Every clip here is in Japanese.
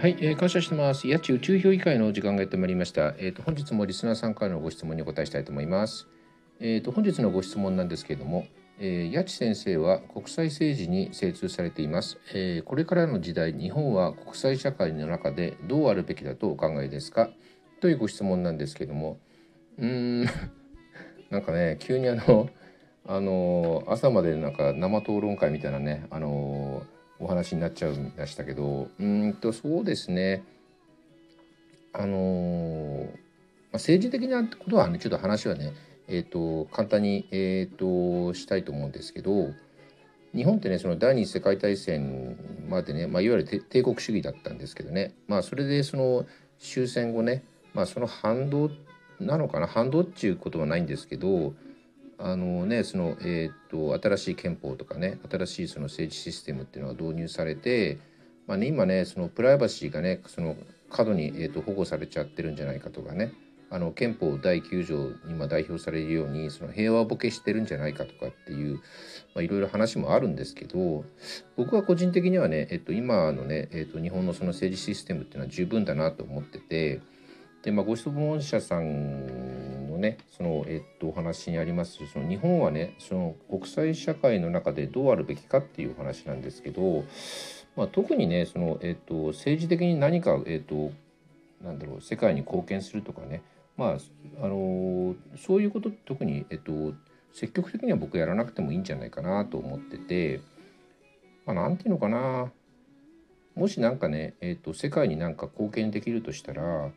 はい、えー、感謝してます。八千宇宙評議会の時間がやってまいりました。えっ、ー、と本日もリスナーさんからのご質問にお答えしたいと思います。えっ、ー、と本日のご質問なんですけれども、えー、八千先生は国際政治に精通されています、えー。これからの時代、日本は国際社会の中でどうあるべきだとお考えですか？というご質問なんですけれども、うーん、なんかね、急にあの、あの朝までなんか生討論会みたいなね、あのお話になっちゃうんでしたけどうんとそうですね。あの、まあ、政治的なことはねちょっと話はねえっ、ー、と簡単に、えーと、したいと思うんですけど日本ってねその第二次世界大戦までね、まあ、いわゆる帝国主義だったんですけどね。まあそれでその終戦後ね、まあ、その反動なのかな反動っていうことはないんですけどあのねその、えーと、新しい憲法とかね新しいその政治システムっていうのが導入されて、まあね、今ねそのプライバシーがねその過度に、えーと、保護されちゃってるんじゃないかとかねあの憲法第9条に今代表されるようにその平和ボケしてるんじゃないかとかっていう、いろいろ話もあるんですけど僕は個人的にはね、えっと、今のね、えっと、日本のその政治システムっていうのは十分だなと思っててで、まあ、ご質問者さんねその、えっと、お話にありますその日本はねその国際社会の中でどうあるべきかっていう話なんですけど、まあ、特にねその、えっと、政治的に何か、えっと、なんだろう世界に貢献するとかねまああのそういうこと特に、えっと、積極的には僕やらなくてもいいんじゃないかなと思ってて、まあ、なんていうのかな。もし何かね、えっと、世界になんか貢献できるとしたら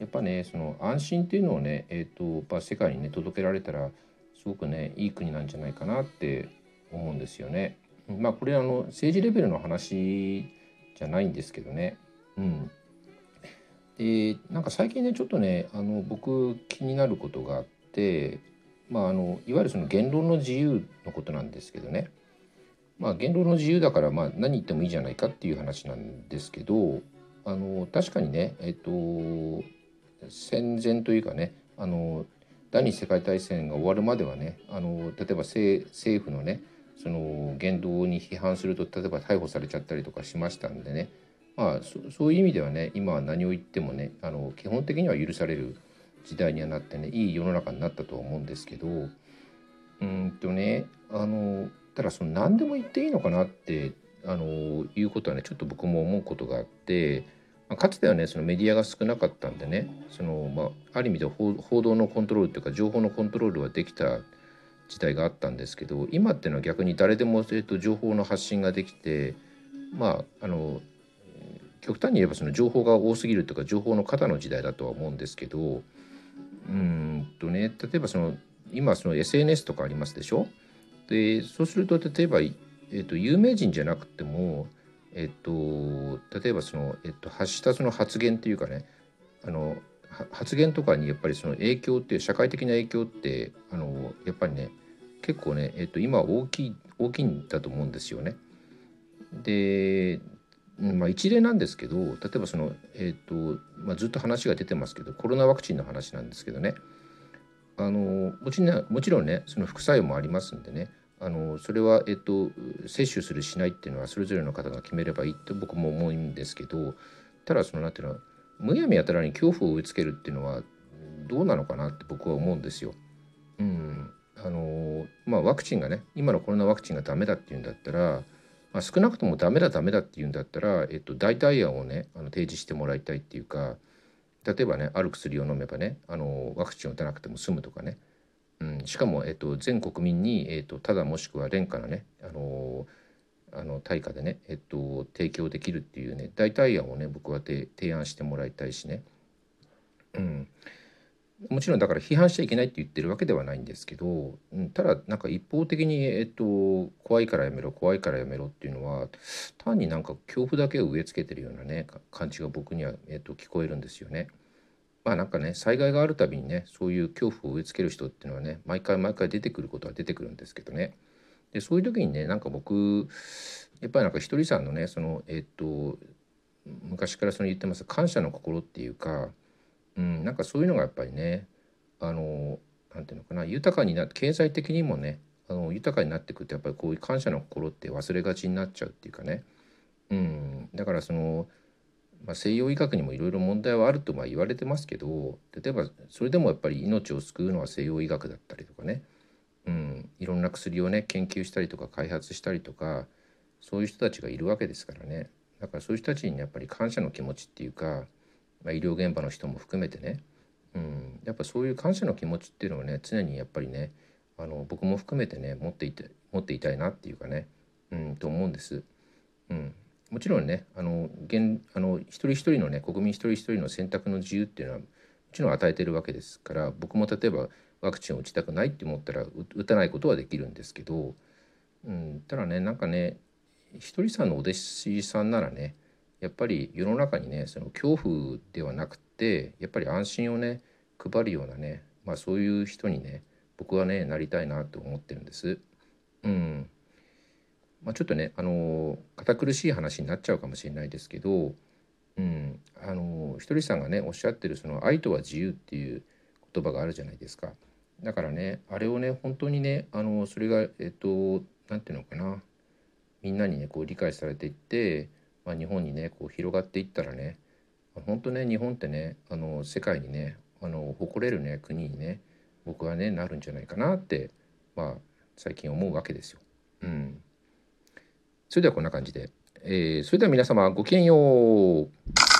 やっぱねその安心っていうのをね、えーとま、世界にね届けられたらすごくねいい国なんじゃないかなって思うんですよね。まあこれあの政治レベルの話じゃないんですけどね。うん、でなんか最近ねちょっとねあの僕気になることがあって、まあ、あのいわゆるその言論の自由のことなんですけどね。まあ、言論の自由だからまあ何言ってもいいじゃないかっていう話なんですけどあの確かにねえっと戦前というかねあの第二次世界大戦が終わるまではねあの例えば政府のねその言動に批判すると例えば逮捕されちゃったりとかしましたんでねまあそういう意味ではね今は何を言ってもねあの基本的には許される時代にはなってねいい世の中になったとは思うんですけどうんとねあのただその何でも言っていいのかなってあのいうことはねちょっと僕も思うことがあって。まあ、かつてはねそのメディアが少なかったんでねその、まあ、ある意味で報道のコントロールというか情報のコントロールはできた時代があったんですけど今っていうのは逆に誰でも、えーと、情報の発信ができてまああの極端に言えばその情報が多すぎるというか情報の過の時代だとは思うんですけどうんとね例えばその今その SNS とかありますでしょ？でそうすると例えば、えーと有名人じゃなくてもえっと、例えばその、えっと、発したその発言っていうかねあの発言とかにやっぱりその影響っていう社会的な影響ってあのやっぱりね結構ね、えっと、今大きい大きいんだと思うんですよね。で、まあ、一例なんですけど例えばその、えっとまあ、ずっと話が出てますけどコロナワクチンの話なんですけどねあのもちもちろんねその副作用もありますんでねあのそれは、えっと、接種するしないっていうのはそれぞれの方が決めればいいって僕も思うんですけどただそのなんていうのむやみやたらに恐怖を植え付けるっていうのはどうなのかなって僕は思うんですよ。うん、あのまあワクチンがね今のコロナワクチンがダメだっていうんだったら、まあ、少なくともダメだダメだっていうんだったら、えっと、代替案をねあの提示してもらいたいっていうか例えばねある薬を飲めばねあのワクチンを打たなくても済むとかねうん、しかも、えっと、全国民に、えっと、ただもしくは廉価なね、あのあの対価でね、えっと、提供できるっていうね代替案をね僕は提案してもらいたいしね、うん、もちろんだから批判しちゃいけないって言ってるわけではないんですけど、うん、ただなんか一方的に、えっと、怖いからやめろ怖いからやめろっていうのは単になんか恐怖だけを植え付けてるようなね感じが僕には、えっと、聞こえるんですよね。まあなんかね災害があるたびにねそういう恐怖を植え付ける人っていうのはね毎回毎回出てくることは出てくるんですけどね。でそういう時にねなんか僕やっぱりなんかひとりさんのねそのえっと昔からその言ってます感謝の心っていうか、うん、なんかそういうのがやっぱりねあのなんていうのかな豊かになって経済的にもねあの豊かになっていくとやっぱりこういう感謝の心って忘れがちになっちゃうっていうかね、うん、だからそのまあ、西洋医学にもいろいろ問題はあるとまあ言われてますけど例えばそれでもやっぱり命を救うのは西洋医学だったりとかね、うん、いろんな薬をね研究したりとか開発したりとかそういう人たちがいるわけですからねだからそういう人たちにやっぱり感謝の気持ちっていうか、まあ、医療現場の人も含めてね、うん、やっぱそういう感謝の気持ちっていうのをね常にやっぱりねあの僕も含めてね持っていて持っていたいなっていうかね、うん、と思うんです。うん、もちろんねあの現あの一人一人のね国民一人一人の選択の自由っていうのはもちろん与えてるわけですから僕も例えばワクチンを打ちたくないって思ったら打たないことはできるんですけど、うん、ただねなんかねひとりさんのお弟子さんならねやっぱり世の中にねその恐怖ではなくてやっぱり安心をね配るようなね、まあ、そういう人にね僕はねなりたいなと思ってるんです。うんまあ、ちょっとねあの堅苦しい話になっちゃうかもしれないですけど、うん、あのひとりさんがねおっしゃってるその「愛とは自由」っていう言葉があるじゃないですか。だからねあれをね本当にねあのそれがえっと何て言うのかなみんなにねこう理解されていって、まあ、日本にねこう広がっていったらね本当ね日本ってねあの世界にねあの誇れるね国にね僕はねなるんじゃないかなってまあ最近思うわけですよ。うんそれではこんな感じで。えー、それでは皆様ごきげんよう。